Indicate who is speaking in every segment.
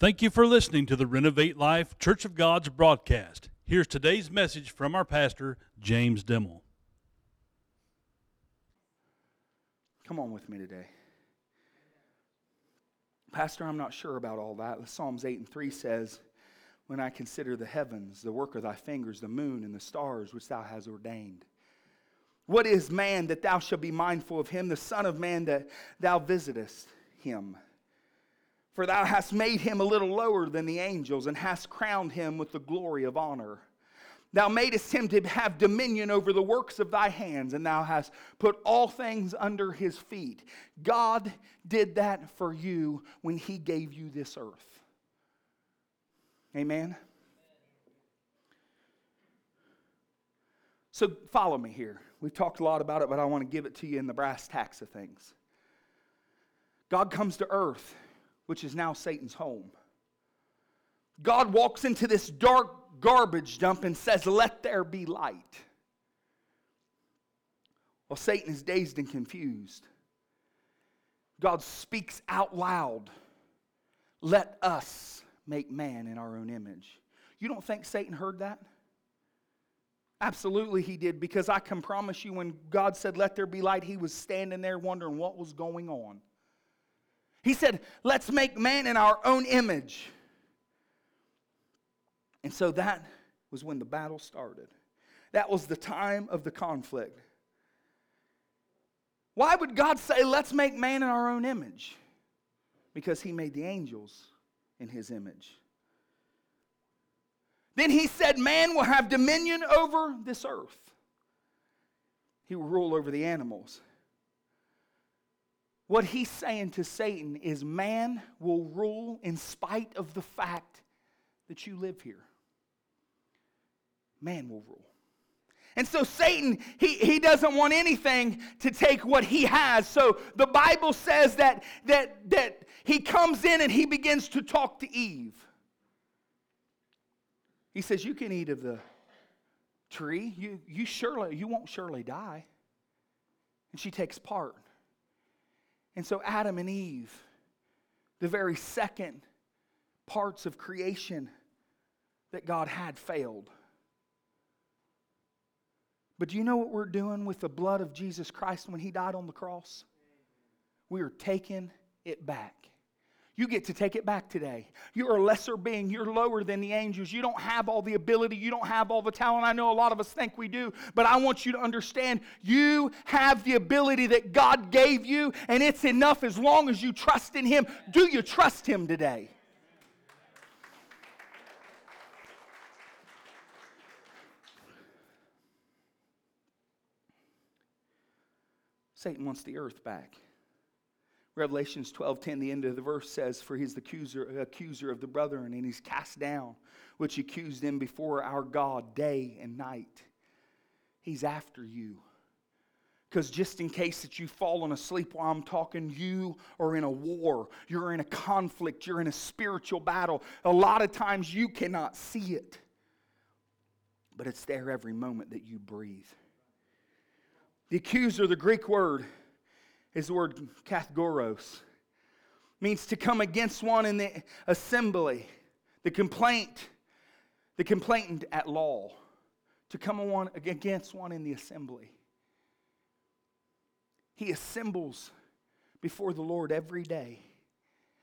Speaker 1: Thank you for listening to the Renovate Life Church of God's broadcast. Here's today's message from our pastor, James Dimel.
Speaker 2: Come on with me today. Pastor, I'm not sure about all that. Psalms 8 and 3 says, When I consider the heavens, the work of thy fingers, the moon and the stars which thou hast ordained. What is man that thou shalt be mindful of him, the Son of Man that thou visitest him? For thou hast made him a little lower than the angels, and hast crowned him with the glory of honor. Thou madest him to have dominion over the works of thy hands, and thou hast put all things under his feet. God did that for you when he gave you this earth. Amen? So follow me here. We've talked a lot about it, but I want to give it to you in the brass tacks of things. God comes to earth, which is now Satan's home. God walks into this dark garbage dump and says, Let there be light. Well, Satan is dazed and confused. God speaks out loud, Let us make man in our own image. You don't think Satan heard that? Absolutely, he did, because I can promise you when God said, Let there be light, he was standing there wondering what was going on. He said, Let's make man in our own image. And so that was when the battle started. That was the time of the conflict. Why would God say, Let's make man in our own image? Because he made the angels in his image. Then he said, Man will have dominion over this earth. He will rule over the animals. What he's saying to Satan is, Man will rule in spite of the fact that you live here. Man will rule. And so Satan, he, he doesn't want anything to take what he has. So the Bible says that, that, that he comes in and he begins to talk to Eve. He says, You can eat of the tree. You, you surely, you won't surely die. And she takes part. And so Adam and Eve, the very second parts of creation that God had failed. But do you know what we're doing with the blood of Jesus Christ when He died on the cross? We are taking it back. You get to take it back today. You're a lesser being. You're lower than the angels. You don't have all the ability. You don't have all the talent. I know a lot of us think we do, but I want you to understand you have the ability that God gave you, and it's enough as long as you trust in Him. Do you trust Him today? Satan wants the earth back. Revelations 12:10, the end of the verse says, For he's the accuser, accuser of the brethren, and he's cast down, which accused them before our God day and night. He's after you. Because just in case that you've fallen asleep while I'm talking, you are in a war. You're in a conflict. You're in a spiritual battle. A lot of times you cannot see it, but it's there every moment that you breathe. The accuser, the Greek word, is the word kategoros. Means to come against one in the assembly. The complaint, the complainant at law. To come on against one in the assembly. He assembles before the Lord every day.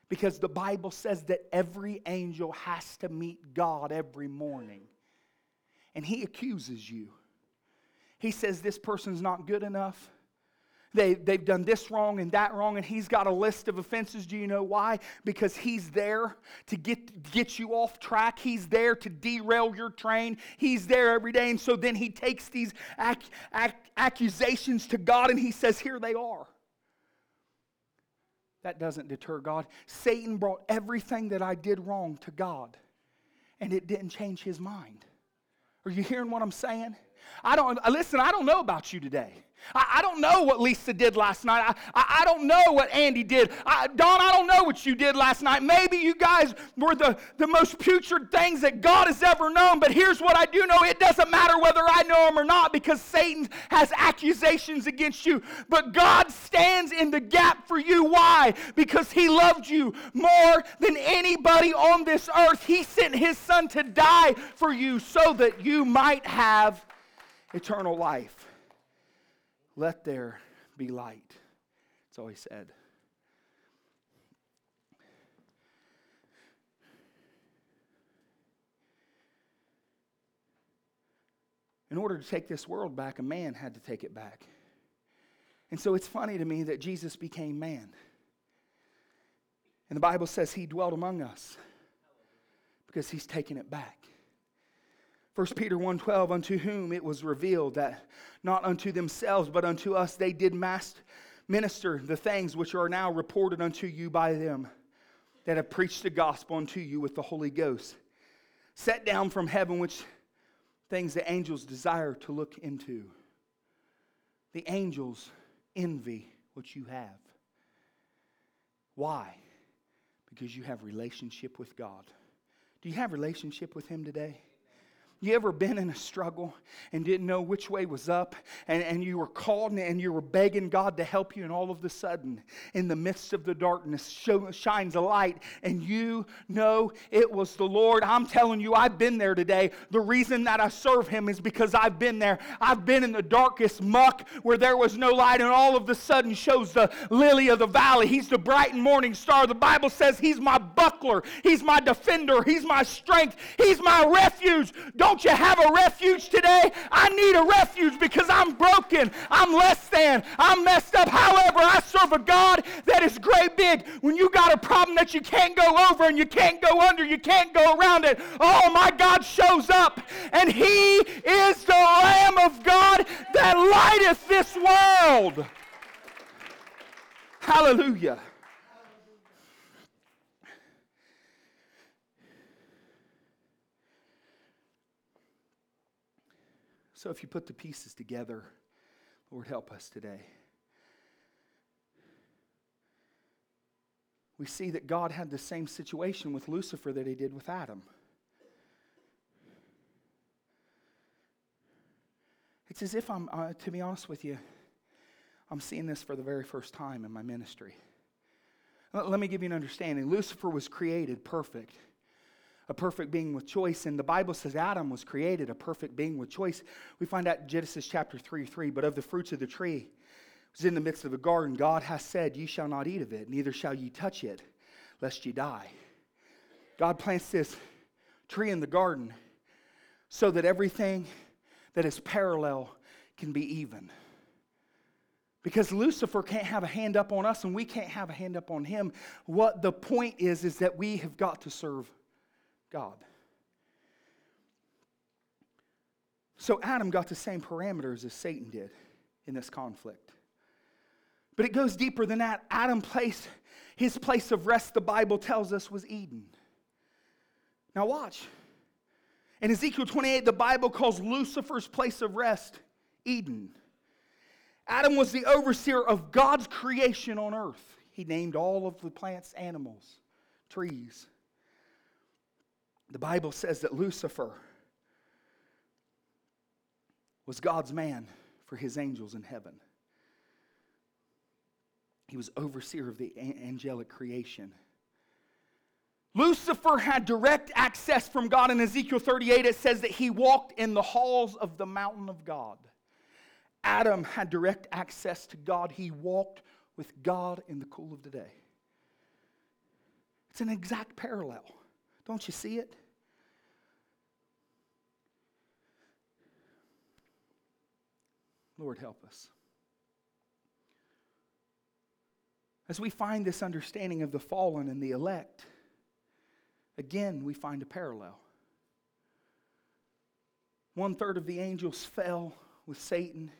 Speaker 2: Because the Bible says that every angel has to meet God every morning. And he accuses you. He says this person's not good enough. They, they've done this wrong and that wrong, and he's got a list of offenses. Do you know why? Because he's there to get, get you off track. He's there to derail your train. He's there every day. And so then he takes these ac- ac- accusations to God and he says, Here they are. That doesn't deter God. Satan brought everything that I did wrong to God, and it didn't change his mind. Are you hearing what I'm saying? I don't, uh, listen, I don't know about you today. I, I don't know what Lisa did last night. I, I, I don't know what Andy did. I, Don, I don't know what you did last night. Maybe you guys were the, the most putrid things that God has ever known. But here's what I do know it doesn't matter whether I know him or not because Satan has accusations against you. But God stands in the gap for you. Why? Because he loved you more than anybody on this earth. He sent his son to die for you so that you might have eternal life. Let there be light. That's all he said. In order to take this world back, a man had to take it back. And so it's funny to me that Jesus became man. And the Bible says he dwelt among us because he's taken it back. 1 Peter 1:12 unto whom it was revealed that not unto themselves but unto us they did minister the things which are now reported unto you by them that have preached the gospel unto you with the Holy Ghost set down from heaven which things the angels desire to look into. The angels envy what you have. Why? Because you have relationship with God. Do you have relationship with him today you ever been in a struggle and didn't know which way was up and, and you were called and you were begging God to help you, and all of a sudden, in the midst of the darkness, show, shines a light and you know it was the Lord? I'm telling you, I've been there today. The reason that I serve Him is because I've been there. I've been in the darkest muck where there was no light, and all of a sudden shows the lily of the valley. He's the bright and morning star. The Bible says He's my buckler, He's my defender, He's my strength, He's my refuge. Don't don't you have a refuge today? I need a refuge because I'm broken. I'm less than. I'm messed up. However, I serve a God that is great big. When you got a problem that you can't go over and you can't go under, you can't go around it, oh, my God shows up. And He is the Lamb of God that lighteth this world. Hallelujah. So if you put the pieces together, Lord, help us today. We see that God had the same situation with Lucifer that he did with Adam. It's as if I'm, uh, to be honest with you, I'm seeing this for the very first time in my ministry. Let me give you an understanding. Lucifer was created perfect a perfect being with choice. And the Bible says Adam was created a perfect being with choice. We find out in Genesis chapter 3 3, but of the fruits of the tree was in the midst of the garden, God has said, Ye shall not eat of it, neither shall ye touch it, lest ye die. God plants this tree in the garden so that everything that is parallel can be even. Because Lucifer can't have a hand up on us and we can't have a hand up on him. What the point is, is that we have got to serve God. So Adam got the same parameters as Satan did in this conflict. But it goes deeper than that. Adam placed his place of rest, the Bible tells us, was Eden. Now, watch. In Ezekiel 28, the Bible calls Lucifer's place of rest Eden. Adam was the overseer of God's creation on earth. He named all of the plants, animals, trees. The Bible says that Lucifer was God's man for his angels in heaven. He was overseer of the angelic creation. Lucifer had direct access from God. In Ezekiel 38, it says that he walked in the halls of the mountain of God. Adam had direct access to God. He walked with God in the cool of the day. It's an exact parallel. Don't you see it? Lord, help us. As we find this understanding of the fallen and the elect, again, we find a parallel. One third of the angels fell with Satan.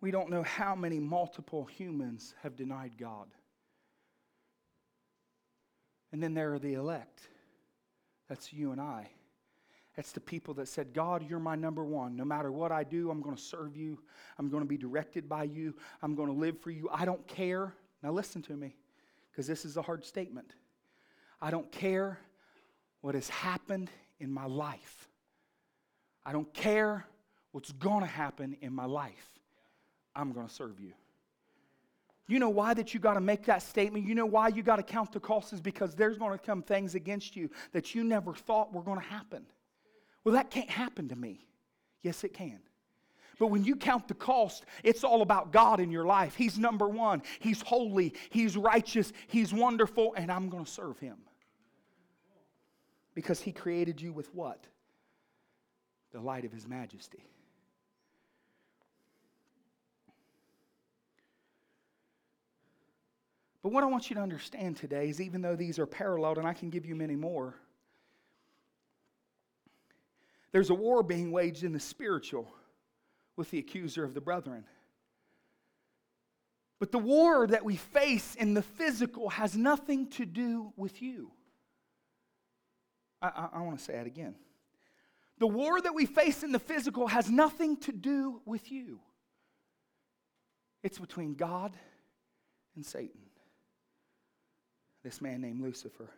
Speaker 2: We don't know how many multiple humans have denied God. And then there are the elect. That's you and I. That's the people that said, God, you're my number one. No matter what I do, I'm going to serve you. I'm going to be directed by you. I'm going to live for you. I don't care. Now, listen to me, because this is a hard statement. I don't care what has happened in my life. I don't care what's going to happen in my life. I'm going to serve you. You know why that you got to make that statement? You know why you got to count the cost is because there's going to come things against you that you never thought were going to happen. Well, that can't happen to me. Yes, it can. But when you count the cost, it's all about God in your life. He's number one. He's holy. He's righteous. He's wonderful. And I'm going to serve Him. Because He created you with what? The light of His majesty. But what I want you to understand today is even though these are paralleled, and I can give you many more, there's a war being waged in the spiritual with the accuser of the brethren. But the war that we face in the physical has nothing to do with you. I, I, I want to say that again. The war that we face in the physical has nothing to do with you. It's between God and Satan this man named Lucifer.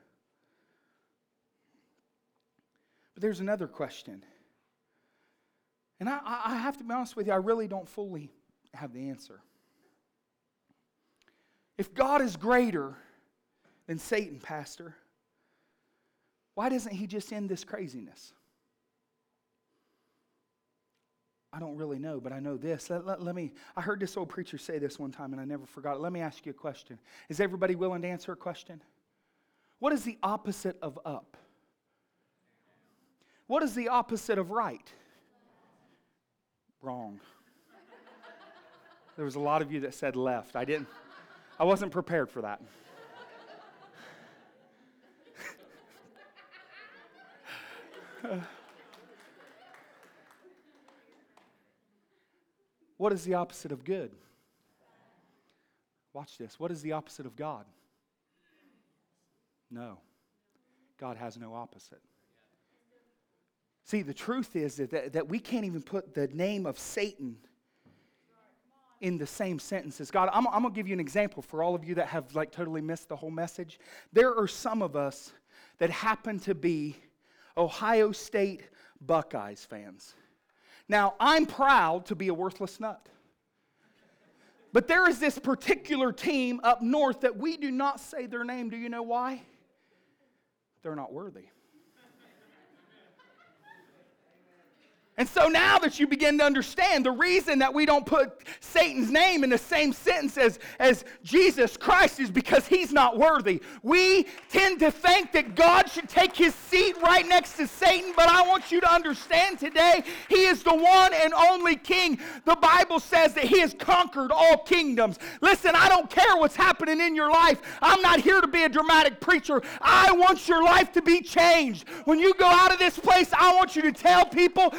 Speaker 2: But there's another question. And I, I, have to be honest with you, I really don't fully have the answer. If God is greater than Satan, Pastor, why doesn't he just end this craziness? I don't really know, but I know this. Let, let, let, me, I heard this old preacher say this one time and I never forgot it. Let me ask you a question. Is everybody willing to answer a question? What is the opposite of up? What is the opposite of right? Wrong. There was a lot of you that said left. I didn't, I wasn't prepared for that. What is the opposite of good? Watch this. What is the opposite of God? No. God has no opposite. See, the truth is that, that, we can't even put the name of Satan in the same sentences. God, I'm, I'm going to give you an example for all of you that have like totally missed the whole message. There are some of us that happen to be Ohio State Buckeyes fans. Now, I'm proud to be a worthless nut. But there is this particular team up north that we do not say their name. Do you know why? They're not worthy. And so now that you begin to understand the reason that we don't put Satan's name in the same sentence as, as Jesus Christ is because he's not worthy. We tend to think that God should take his seat right next to Satan, but I want you to understand today he is the one and only king. The Bible says that he has conquered all kingdoms. Listen, I don't care what's happening in your life. I'm not here to be a dramatic preacher. I want your life to be changed. When you go out of this place, I want you to tell people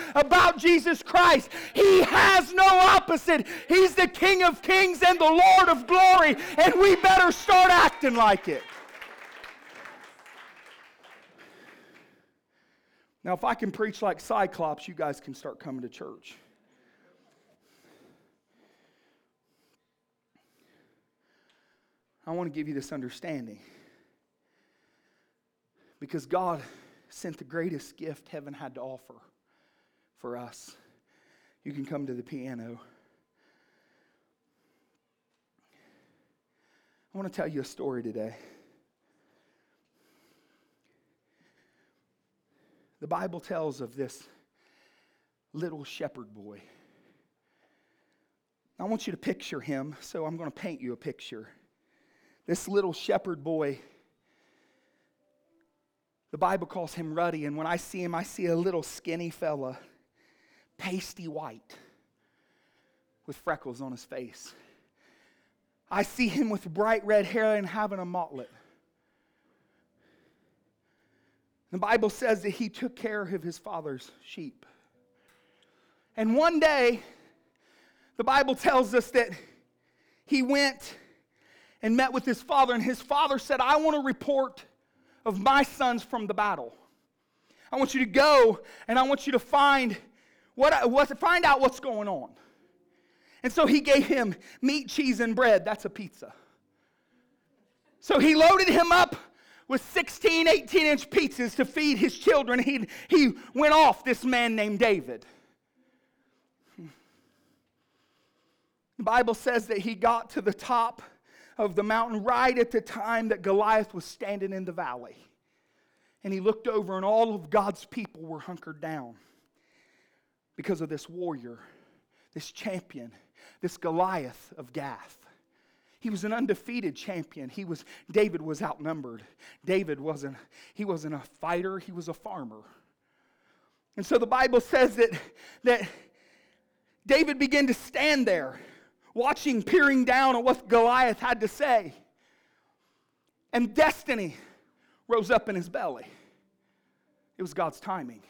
Speaker 2: Jesus Christ. He has no opposite. He's the King of kings and the Lord of glory, and we better start acting like it. Now, if I can preach like Cyclops, you guys can start coming to church. I want to give you this understanding. Because God sent the greatest gift heaven had to offer for us. You can come to the piano. I want to tell you a story today. The Bible tells of this little shepherd boy. I want you to picture him, so I'm going to paint you a picture. This little shepherd boy, the Bible calls him ruddy, and when I see him, I see a little skinny fella pasty white with freckles on his face. I see him with bright red hair and having a mottlet. The Bible says that he took care of his father's sheep. And one day, the Bible tells us that he went and met with his father, and his father said, I want a report of my sons from the battle. I want you to go and I want you to find what, what find out what's going on. And so he gave him meat, cheese, and bread. That's a pizza. So he loaded him up with 16, 18 inch pizzas to feed his children. He, he went off, this man named David. The Bible says that he got to the top of the mountain right at the time that Goliath was standing in the valley. And he looked over, and all of God's people were hunkered down because of this warrior, this champion, this Goliath of Gath. He was an undefeated champion. He was David was outnumbered. David wasn't he wasn't a fighter, he was a farmer. And so the Bible says that that David began to stand there watching peering down at what Goliath had to say. And destiny rose up in his belly. It was God's timing.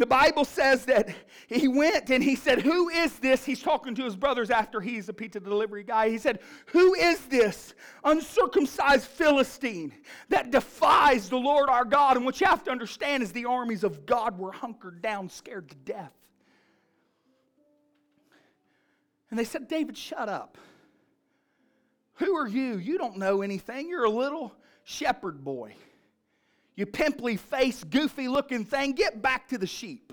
Speaker 2: The Bible says that he went and he said, Who is this? He's talking to his brothers after he's a pizza delivery guy. He said, Who is this uncircumcised Philistine that defies the Lord our God? And what you have to understand is the armies of God were hunkered down, scared to death. And they said, David, shut up. Who are you? You don't know anything. You're a little shepherd boy. You pimply faced, goofy looking thing, get back to the sheep.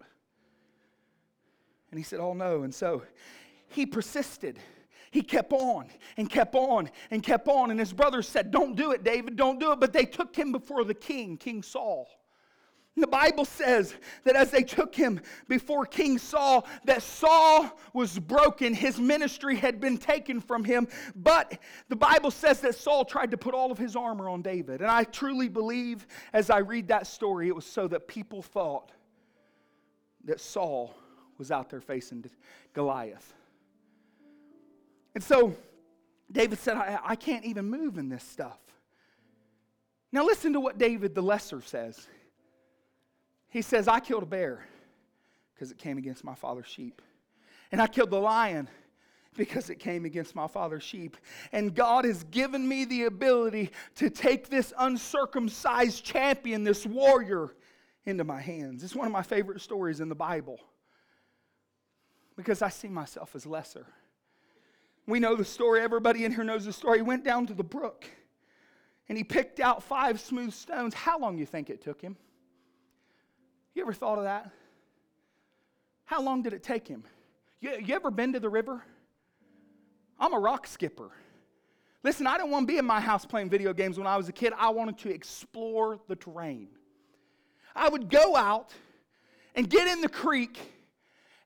Speaker 2: And he said, Oh no. And so he persisted. He kept on and kept on and kept on. And his brothers said, Don't do it, David, don't do it. But they took him before the king, King Saul. The Bible says that as they took him before King Saul, that Saul was broken. His ministry had been taken from him. But the Bible says that Saul tried to put all of his armor on David. And I truly believe as I read that story, it was so that people thought that Saul was out there facing Goliath. And so David said, I, I can't even move in this stuff. Now, listen to what David the Lesser says. He says, I killed a bear because it came against my father's sheep. And I killed the lion because it came against my father's sheep. And God has given me the ability to take this uncircumcised champion, this warrior, into my hands. It's one of my favorite stories in the Bible because I see myself as lesser. We know the story, everybody in here knows the story. He went down to the brook and he picked out five smooth stones. How long you think it took him? You ever thought of that? How long did it take him? You, you ever been to the river? I'm a rock skipper. Listen, I didn't want to be in my house playing video games when I was a kid. I wanted to explore the terrain. I would go out and get in the creek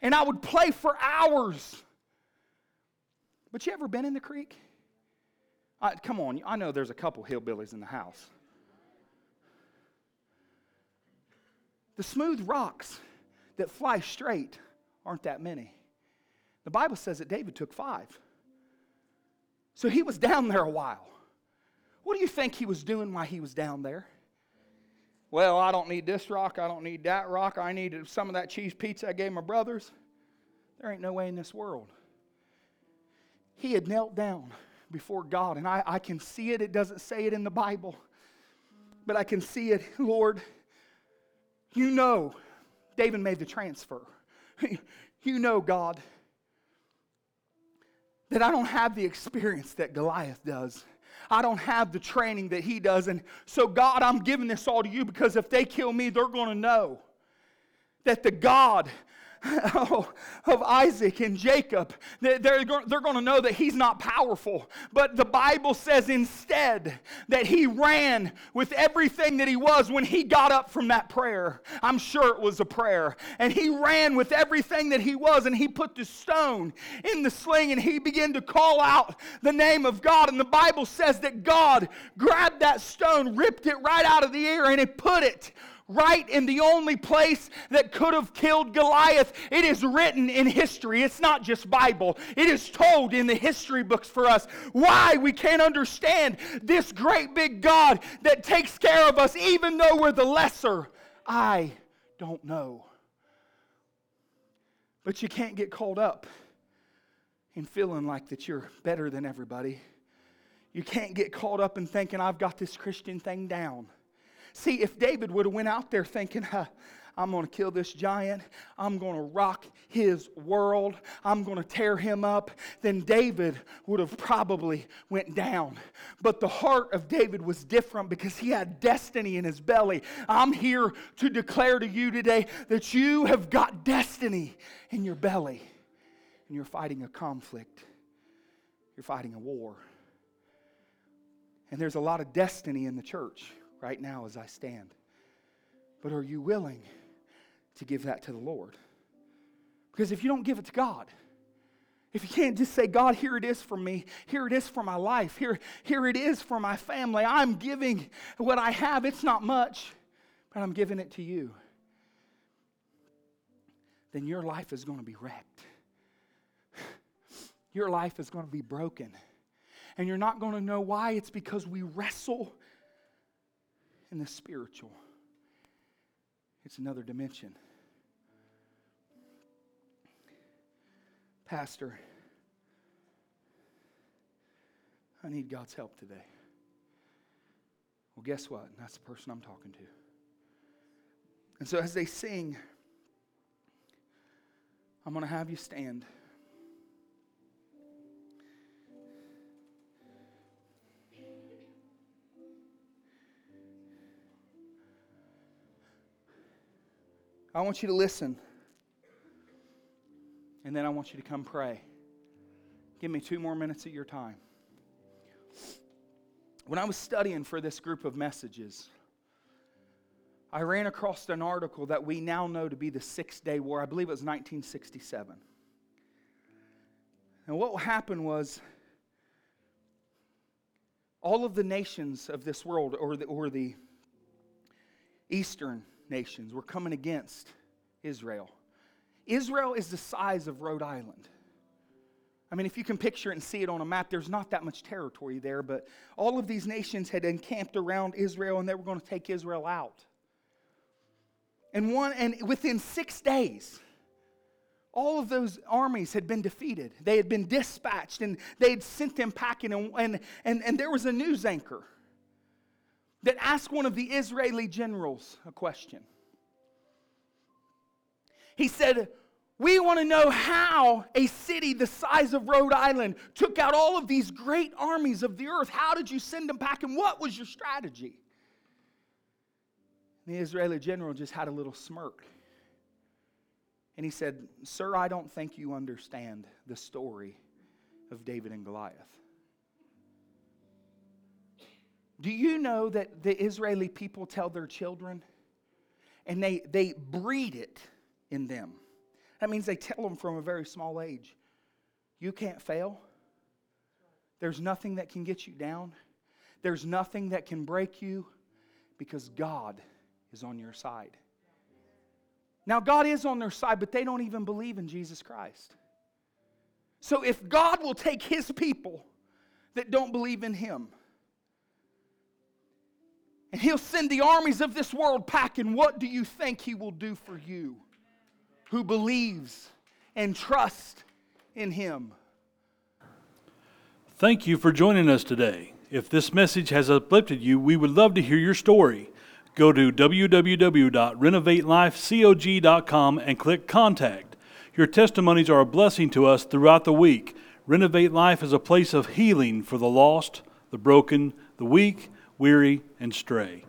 Speaker 2: and I would play for hours. But you ever been in the creek? Uh, come on, I know there's a couple hillbillies in the house. The smooth rocks that fly straight aren't that many. The Bible says that David took five. So he was down there a while. What do you think he was doing while he was down there? Well, I don't need this rock. I don't need that rock. I need some of that cheese pizza I gave my brothers. There ain't no way in this world. He had knelt down before God, and I, I can see it. It doesn't say it in the Bible, but I can see it. Lord, you know, David made the transfer. you know, God, that I don't have the experience that Goliath does. I don't have the training that he does. And so, God, I'm giving this all to you because if they kill me, they're going to know that the God oh, of Isaac and Jacob. They're, they're going to know that he's not powerful. But the Bible says instead that he ran with everything that he was when he got up from that prayer. I'm sure it was a prayer. And he ran with everything that he was and he put the stone in the sling and he began to call out the name of God. And the Bible says that God grabbed that stone, ripped it right out of the air, and he put it right in the only place that could have killed Goliath. It is written in history. It's not just Bible. It is told in the history books for us why we can't understand this great big God that takes care of us even though we're the lesser. I don't know. But you can't get caught up in feeling like that you're better than everybody. You can't get caught up in thinking I've got this Christian thing down. See, if David would have went out there thinking, huh, I'm going to kill this giant. I'm going to rock his world. I'm going to tear him up. Then David would have probably went down. But the heart of David was different because he had destiny in his belly. I'm here to declare to you today that you have got destiny in your belly and you're fighting a conflict. You're fighting a war. And there's a lot of destiny in the church right now as I stand. But are you willing to give that to the Lord. Because if you don't give it to God, if you can't just say, God, here it is for me, here it is for my life, here, here it is for my family, I'm giving what I have. It's not much, but I'm giving it to you. Then your life is going to be wrecked. Your life is going to be broken. And you're not going to know why. It's because we wrestle in the spiritual. It's another dimension. Pastor, I need God's help today. Well, guess what? That's the person I'm talking to. And so as they sing, I'm going to have you stand. I want you to listen. And then I want you to come pray. Give me two more minutes of your time. When I was studying for this group of messages, I ran across an article that we now know to be the Six Day War. I believe it was 1967. And what happened was all of the nations of this world, or the, or the Eastern nations were coming against Israel. Israel is the size of Rhode Island. I mean, if you can picture it and see it on a map, there's not that much territory there, but all of these nations had encamped around Israel and they were going to take Israel out. And one and within 6 days, all of those armies had been defeated. They had been dispatched and they had sent them packing and, and, and, and there was a news anchor that asked one of the Israeli generals a question. He said, We want to know how a city the size of Rhode Island took out all of these great armies of the earth. How did you send them back, and what was your strategy? the Israeli general just had a little smirk. And he said, Sir, I don't think you understand the story of David and Goliath. Do you know that the Israeli people tell their children and they, they breed it in them? That means they tell them from a very small age you can't fail. There's nothing that can get you down. There's nothing that can break you because God is on your side. Now, God is on their side, but they don't even believe in Jesus Christ. So, if God will take his people that don't believe in him, and he'll send the armies of this world packing. What do you think he will do for you who believes and trusts in him?
Speaker 1: Thank you for joining us today. If this message has uplifted you, we would love to hear your story. Go to www.renovatelife.cog.com and click Contact. Your testimonies are a blessing to us throughout the week. Renovate Life is a place of healing for the lost, the broken, the weak, weary, and stray.